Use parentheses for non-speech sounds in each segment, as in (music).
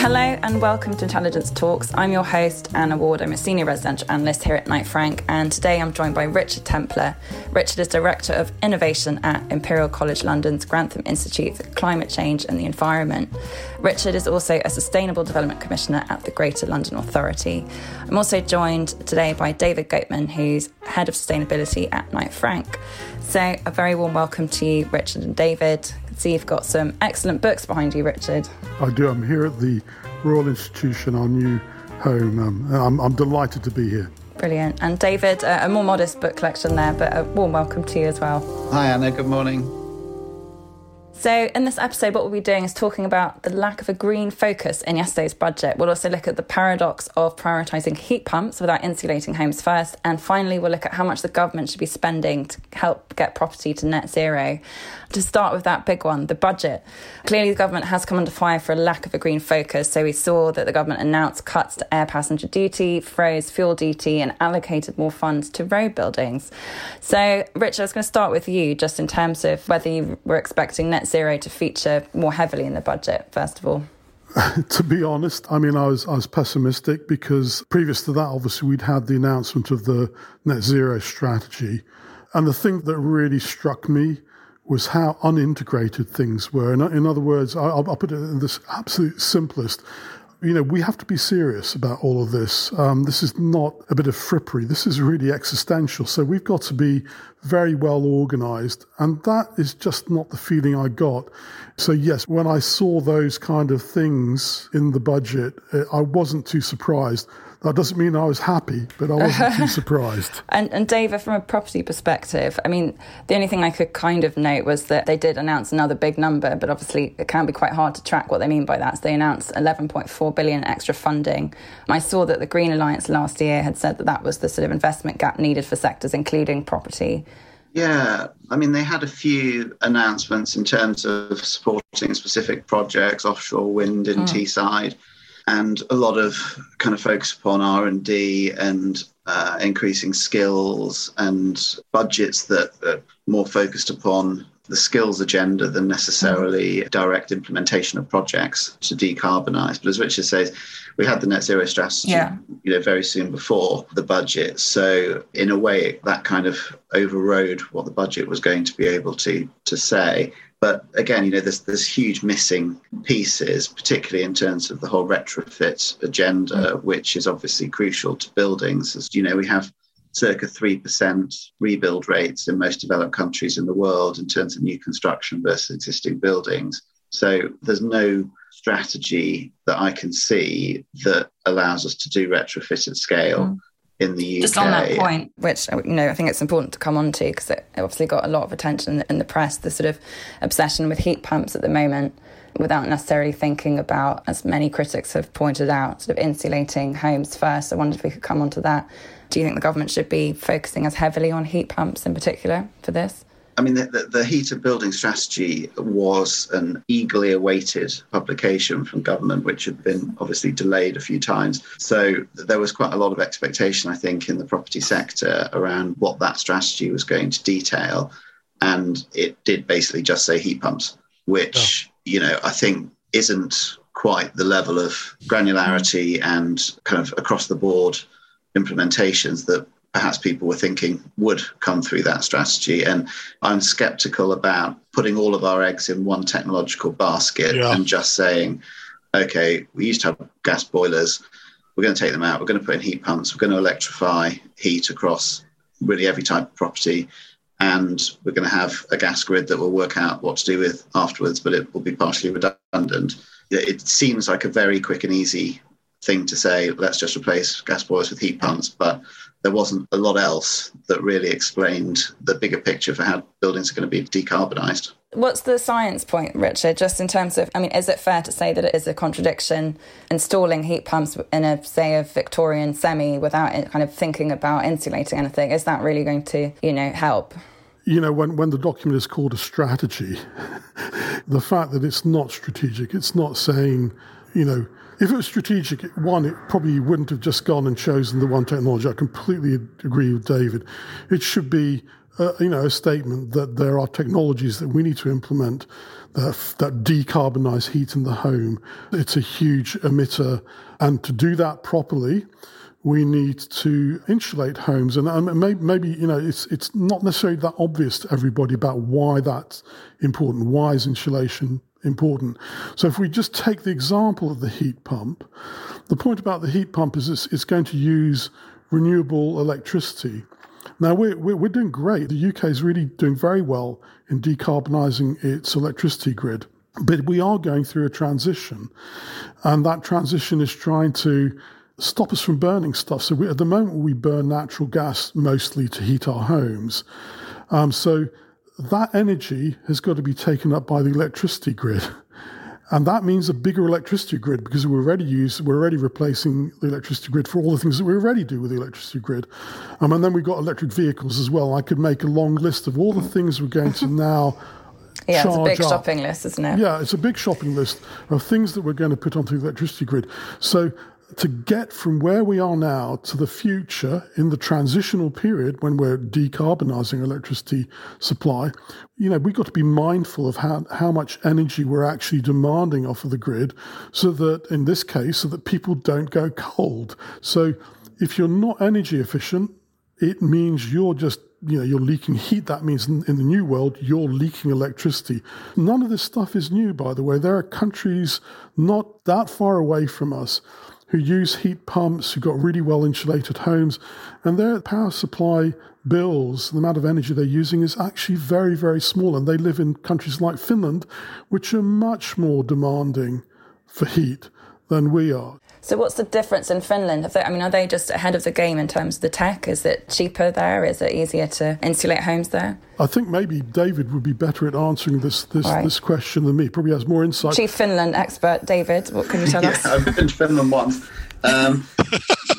Hello and welcome to Intelligence Talks. I'm your host, Anna Ward. I'm a senior residential analyst here at Knight Frank, and today I'm joined by Richard Templer. Richard is Director of Innovation at Imperial College London's Grantham Institute for Climate Change and the Environment. Richard is also a Sustainable Development Commissioner at the Greater London Authority. I'm also joined today by David Goatman, who's Head of Sustainability at Knight Frank. So, a very warm welcome to you, Richard and David see you've got some excellent books behind you, Richard. I do. I'm here at the Royal Institution, our new home. Um, I'm, I'm, delighted to be here. Brilliant. And David, uh, a more modest book collection there, but a warm welcome to you as well. Hi, Anna. Good morning. So, in this episode, what we'll be doing is talking about the lack of a green focus in yesterday's budget. We'll also look at the paradox of prioritising heat pumps without insulating homes first. And finally, we'll look at how much the government should be spending to help get property to net zero. To start with that big one, the budget. Clearly, the government has come under fire for a lack of a green focus. So, we saw that the government announced cuts to air passenger duty, froze fuel duty, and allocated more funds to road buildings. So, Richard, I was going to start with you just in terms of whether you were expecting net zero to feature more heavily in the budget, first of all? (laughs) to be honest, I mean, I was I was pessimistic because previous to that, obviously, we'd had the announcement of the net zero strategy, and the thing that really struck me was how unintegrated things were. In, in other words, I'll, I'll put it in this absolute simplest you know, we have to be serious about all of this. Um, this is not a bit of frippery. This is really existential. So we've got to be very well organized. And that is just not the feeling I got. So, yes, when I saw those kind of things in the budget, I wasn't too surprised. That doesn't mean I was happy, but I wasn't too (laughs) surprised. And, and David, from a property perspective, I mean, the only thing I could kind of note was that they did announce another big number, but obviously it can be quite hard to track what they mean by that. So they announced 11.4 billion extra funding. I saw that the Green Alliance last year had said that that was the sort of investment gap needed for sectors, including property. Yeah, I mean, they had a few announcements in terms of supporting specific projects, offshore wind in mm. Teesside and a lot of kind of focus upon R and D and uh, increasing skills and budgets that are more focused upon the skills agenda than necessarily direct implementation of projects to decarbonize. But as Richard says, we had the net zero strategy, yeah. you know, very soon before the budget. So in a way, that kind of overrode what the budget was going to be able to to say. But again, you know, there's there's huge missing pieces, particularly in terms of the whole retrofit agenda, mm. which is obviously crucial to buildings. As you know, we have circa 3% rebuild rates in most developed countries in the world in terms of new construction versus existing buildings. So there's no strategy that I can see that allows us to do retrofit at scale. Mm in the UK. Just on that point, which you know, I think it's important to come on to because it obviously got a lot of attention in the press. The sort of obsession with heat pumps at the moment, without necessarily thinking about, as many critics have pointed out, sort of insulating homes first. I wondered if we could come on to that. Do you think the government should be focusing as heavily on heat pumps in particular for this? I mean, the, the, the heated building strategy was an eagerly awaited publication from government, which had been obviously delayed a few times. So there was quite a lot of expectation, I think, in the property sector around what that strategy was going to detail. And it did basically just say heat pumps, which, oh. you know, I think isn't quite the level of granularity and kind of across the board implementations that perhaps people were thinking would come through that strategy. And I'm skeptical about putting all of our eggs in one technological basket yeah. and just saying, okay, we used to have gas boilers. We're going to take them out. We're going to put in heat pumps. We're going to electrify heat across really every type of property. And we're going to have a gas grid that will work out what to do with afterwards, but it will be partially redundant. It seems like a very quick and easy thing to say, let's just replace gas boilers with heat pumps. But there wasn't a lot else that really explained the bigger picture for how buildings are going to be decarbonised. What's the science point, Richard? Just in terms of, I mean, is it fair to say that it is a contradiction installing heat pumps in a, say, a Victorian semi without kind of thinking about insulating anything? Is that really going to, you know, help? You know, when, when the document is called a strategy, (laughs) the fact that it's not strategic, it's not saying, you know, if it was strategic, one, it probably wouldn't have just gone and chosen the one technology. I completely agree with David. It should be, uh, you know, a statement that there are technologies that we need to implement that, that decarbonize heat in the home. It's a huge emitter. And to do that properly, we need to insulate homes. And um, maybe, maybe, you know, it's, it's not necessarily that obvious to everybody about why that's important. Why is insulation important? So if we just take the example of the heat pump, the point about the heat pump is it's, it's going to use renewable electricity. Now, we're, we're, we're doing great. The UK is really doing very well in decarbonising its electricity grid. But we are going through a transition, and that transition is trying to stop us from burning stuff. So we, at the moment, we burn natural gas mostly to heat our homes. Um, so that energy has got to be taken up by the electricity grid. And that means a bigger electricity grid because we're already use, we're already replacing the electricity grid for all the things that we already do with the electricity grid. Um, and then we've got electric vehicles as well. I could make a long list of all the things we're going to now (laughs) yeah, it's a big up. shopping list, isn't it? Yeah, it's a big shopping list of things that we're going to put onto the electricity grid. So to get from where we are now to the future in the transitional period when we're decarbonising electricity supply, you know, we've got to be mindful of how, how much energy we're actually demanding off of the grid so that, in this case, so that people don't go cold. So if you're not energy efficient, it means you're just you know you're leaking heat. That means in, in, the new world you're leaking electricity. None of this stuff is new by the way. There are countries not that far away from us who use heat pumps, who've got really well insulated homes, and their power supply bills, the amount of energy they're using is actually very, very small. And they live in countries like Finland, which are much more demanding for heat than we are. So, what's the difference in Finland? They, I mean, are they just ahead of the game in terms of the tech? Is it cheaper there? Is it easier to insulate homes there? I think maybe David would be better at answering this this, right. this question than me. Probably has more insight. Chief Finland expert, David. What can you tell yeah, us? I've been to Finland once. Um, (laughs)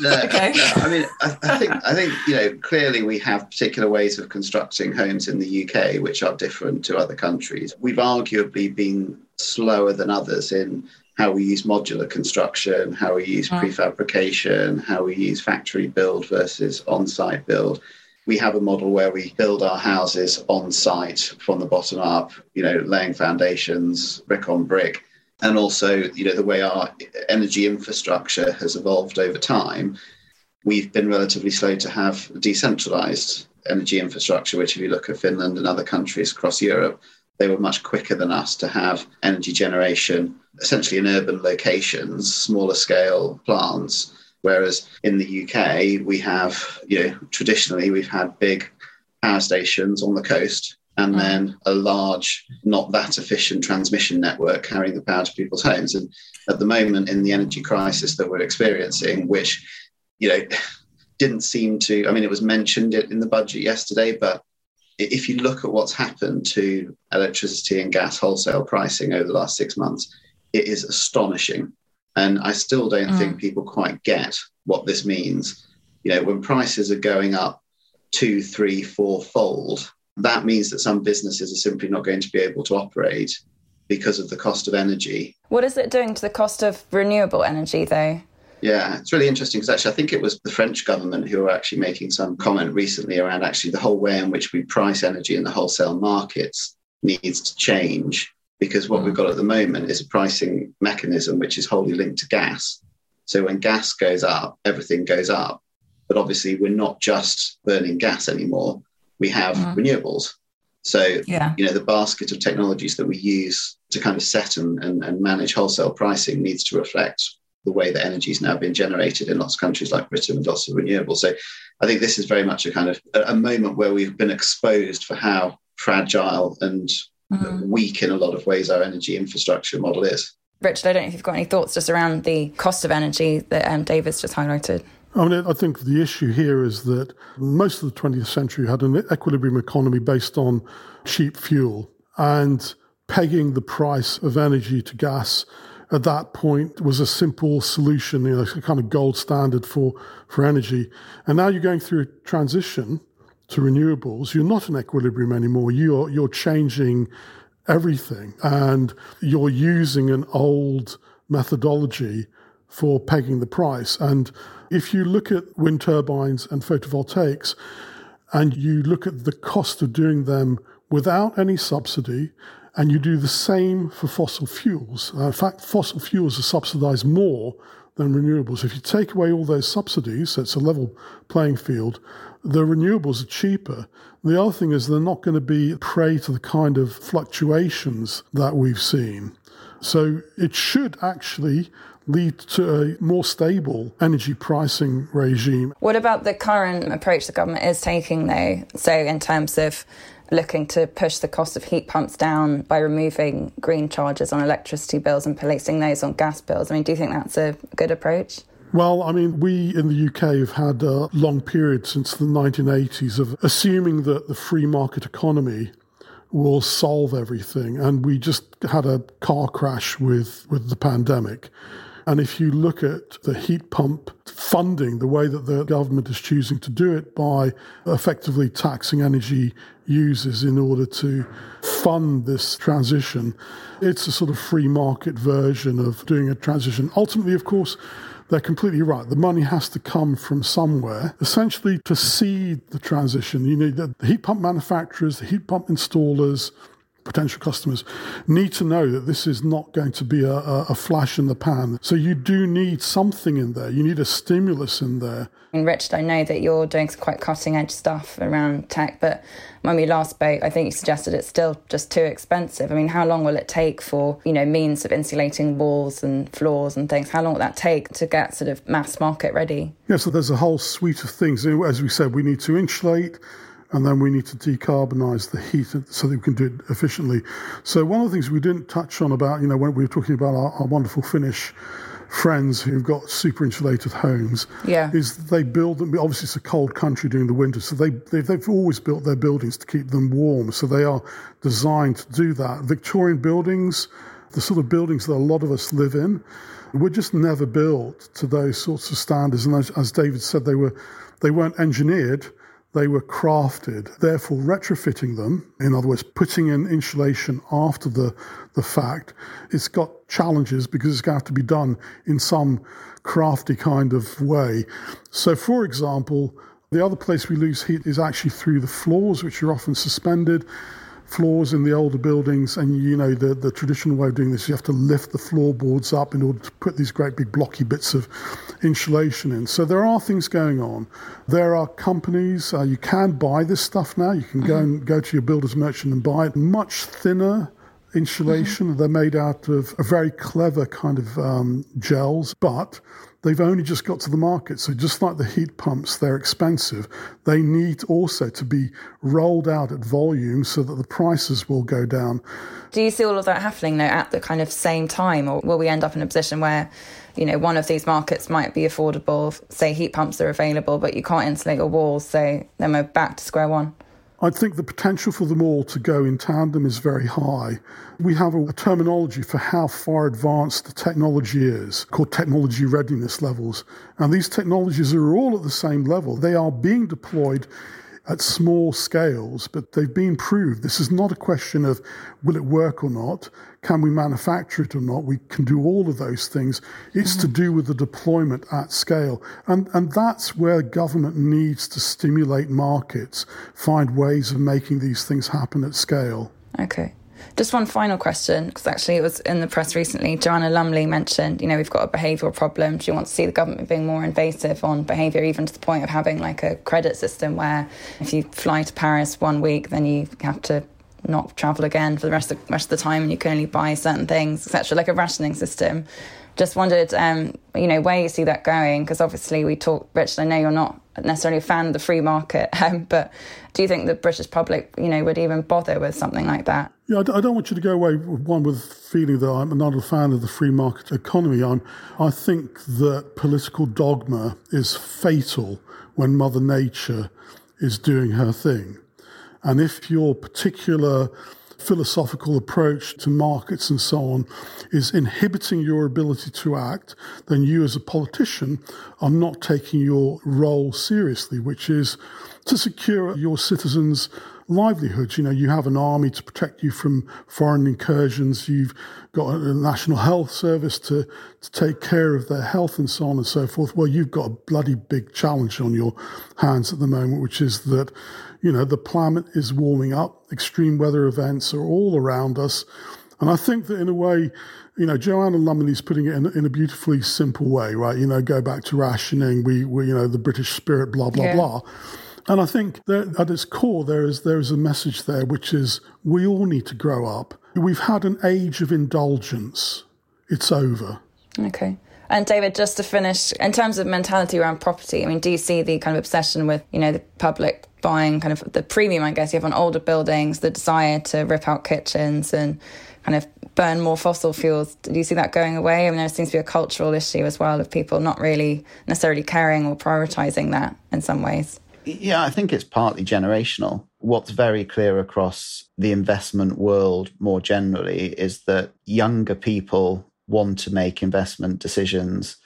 okay. I mean, I, I, think I think you know clearly we have particular ways of constructing homes in the UK which are different to other countries. We've arguably been slower than others in how we use modular construction, how we use mm. prefabrication, how we use factory build versus on site build. We have a model where we build our houses on site from the bottom up, you know, laying foundations, brick on brick. And also, you know, the way our energy infrastructure has evolved over time, we've been relatively slow to have decentralized energy infrastructure, which, if you look at Finland and other countries across Europe, they were much quicker than us to have energy generation, essentially in urban locations, smaller scale plants. Whereas in the UK, we have, you know, traditionally we've had big power stations on the coast and mm. then a large, not that efficient transmission network carrying the power to people's homes. And at the moment, in the energy crisis that we're experiencing, which, you know, didn't seem to, I mean, it was mentioned in the budget yesterday, but if you look at what's happened to electricity and gas wholesale pricing over the last six months, it is astonishing. And I still don't mm. think people quite get what this means. You know, when prices are going up two, three, four fold, that means that some businesses are simply not going to be able to operate because of the cost of energy. What is it doing to the cost of renewable energy, though? Yeah, it's really interesting because actually, I think it was the French government who were actually making some comment recently around actually the whole way in which we price energy in the wholesale markets needs to change because what we've got at the moment is a pricing mechanism which is wholly linked to gas. So when gas goes up, everything goes up. But obviously, we're not just burning gas anymore, we have mm. renewables. So, yeah. you know, the basket of technologies that we use to kind of set and, and, and manage wholesale pricing needs to reflect the way that energy is now being generated in lots of countries like Britain with lots of renewables. So I think this is very much a kind of a moment where we've been exposed for how fragile and mm. weak in a lot of ways our energy infrastructure model is. Richard, I don't know if you've got any thoughts just around the cost of energy that um, David's just highlighted. I mean, I think the issue here is that most of the 20th century had an equilibrium economy based on cheap fuel and pegging the price of energy to gas at that point was a simple solution, you know, a kind of gold standard for, for energy. And now you're going through a transition to renewables. You're not in equilibrium anymore. You're, you're changing everything and you're using an old methodology for pegging the price. And if you look at wind turbines and photovoltaics and you look at the cost of doing them without any subsidy And you do the same for fossil fuels. Uh, in fact, fossil fuels are subsidized more than renewables. If you take away all those subsidies, so it's a level playing field, the renewables are cheaper. The other thing is they're not going to be prey to the kind of fluctuations that we've seen. So it should actually lead to a more stable energy pricing regime. What about the current approach the government is taking, though? So, in terms of looking to push the cost of heat pumps down by removing green charges on electricity bills and placing those on gas bills. I mean, do you think that's a good approach? Well, I mean, we in the UK have had a long period since the 1980s of assuming that the free market economy will solve everything. And we just had a car crash with, with the pandemic. And if you look at the heat pump funding, the way that the government is choosing to do it by effectively taxing energy users in order to fund this transition, it's a sort of free market version of doing a transition. Ultimately, of course, they're completely right. The money has to come from somewhere. Essentially, to seed the transition, you need the heat pump manufacturers, the heat pump installers, potential customers need to know that this is not going to be a, a, flash in the pan. So you do need something in there. You need a stimulus in there. And Richard, I know that you're doing some quite cutting edge stuff around tech, but when we last spoke, I think you suggested it's still just too expensive. I mean, how long will it take for, you know, means of insulating walls and floors and things? How long will that take to get sort of mass market ready? Yeah, so there's a whole suite of things. As we said, we need to insulate, and then we need to decarbonize the heat so that we can do it efficiently. So one of the things we didn't touch on about, you know, when we were talking about our, our wonderful Finnish friends who've got super insulated homes, yeah. is they build them. Obviously, it's a cold country during the winter, so they they've, they've always built their buildings to keep them warm. So they are designed to do that. Victorian buildings, the sort of buildings that a lot of us live in, were just never built to those sorts of standards. And as, as David said, they were they weren't engineered they were crafted. Therefore, retrofitting them, in other words, putting in insulation after the, the fact, it's got challenges because it's going to have to be done in some crafty kind of way. So, for example, the other place we lose heat is actually through the floors, which are often suspended floors in the older buildings, and you know the, the traditional way of doing this, you have to lift the floorboards up in order to put these great big blocky bits of insulation in. So there are things going on. There are companies uh, you can buy this stuff now. You can go mm-hmm. and go to your builder's merchant and buy it. Much thinner insulation. Mm-hmm. They're made out of a very clever kind of um, gels, but They've only just got to the market. So, just like the heat pumps, they're expensive. They need also to be rolled out at volume so that the prices will go down. Do you see all of that happening though at the kind of same time, or will we end up in a position where, you know, one of these markets might be affordable? Say heat pumps are available, but you can't insulate your walls, so then we're back to square one. I think the potential for them all to go in tandem is very high. We have a, a, terminology for how far advanced the technology is called technology readiness levels. And these technologies are all at the same level. They are being deployed at small scales, but they've been proved. This is not a question of will it work or not, can we manufacture it or not. We can do all of those things. It's mm-hmm. to do with the deployment at scale. And, and that's where government needs to stimulate markets, find ways of making these things happen at scale. Okay. Just one final question, because actually it was in the press recently. Joanna Lumley mentioned, you know, we've got a behavioural problem. She wants to see the government being more invasive on behaviour, even to the point of having like a credit system where if you fly to Paris one week, then you have to not travel again for the rest of the, rest of the time, and you can only buy certain things, etc. Like a rationing system. Just wondered, um, you know, where you see that going? Because obviously we talk, Richard. I know you're not necessarily a fan of the free market, (laughs) um, but do you think the British public, you know, would even bother with something like that? Yeah, I don't want you to go away with one with feeling that I'm not a fan of the free market economy. I'm, I think that political dogma is fatal when Mother Nature is doing her thing. And if your particular philosophical approach to markets and so on is inhibiting your ability to act, then you as a politician are not taking your role seriously, which is to secure your citizens' livelihoods. You know, you have an army to protect you from foreign incursions. You've got a national health service to, to take care of their health and so on and so forth. Well, you've got a bloody big challenge on your hands at the moment, which is that, you know, the planet is warming up. Extreme weather events are all around us. And I think that in a way, you know, Joanna Lumley's putting it in, in, a beautifully simple way, right? You know, go back to rationing, we, we you know, the British spirit, blah, blah, yeah. blah. And I think that at its core, there is there is a message there, which is we all need to grow up. We've had an age of indulgence. It's over. Okay. And David, just to finish, in terms of mentality around property, I mean, do you see the kind of obsession with, you know, the public buying kind of the premium, I guess, you have on older buildings, the desire to rip out kitchens and kind of burn more fossil fuels. Do you see that going away? I mean, there seems to be a cultural issue as well of people not really necessarily caring or prioritizing that in some ways. Yeah, I think it's partly generational. What's very clear across the investment world more generally is that younger people want to make investment decisions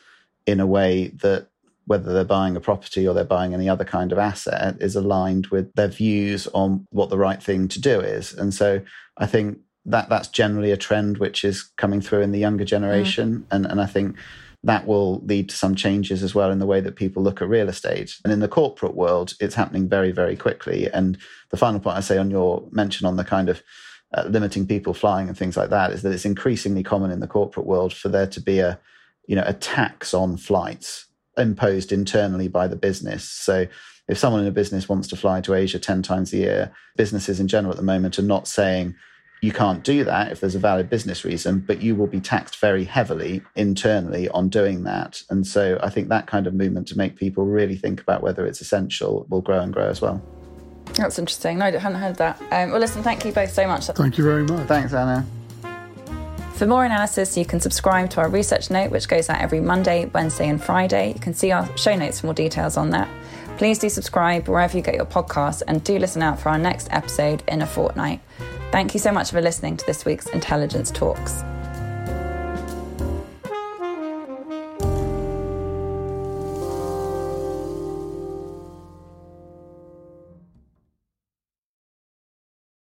in a way that whether they're buying a property or they're buying any other kind of asset is aligned with their views on what the right thing to do is. And so I think that that's generally a trend which is coming through in the younger generation. Mm. And, and I think that will lead to some changes as well in the way that people look at real estate. And in the corporate world, it's happening very, very quickly. And the final point I say on your mention on the kind of uh, limiting people flying and things like that is that it's increasingly common in the corporate world for there to be a, you know, a tax on flights imposed internally by the business. So if someone in a business wants to fly to Asia 10 times a year, businesses in general at the moment are not saying, you can't do that if there's a valid business reason, but you will be taxed very heavily internally on doing that. And so I think that kind of movement to make people really think about whether it's essential will grow and grow as well. That's interesting. No, I hadn't heard that. Um, well, listen, thank you both so much. Thank you very much. Thanks, Anna. For more analysis, you can subscribe to our research note, which goes out every Monday, Wednesday, and Friday. You can see our show notes for more details on that. Please do subscribe wherever you get your podcasts and do listen out for our next episode in a fortnight. Thank you so much for listening to this week's Intelligence Talks.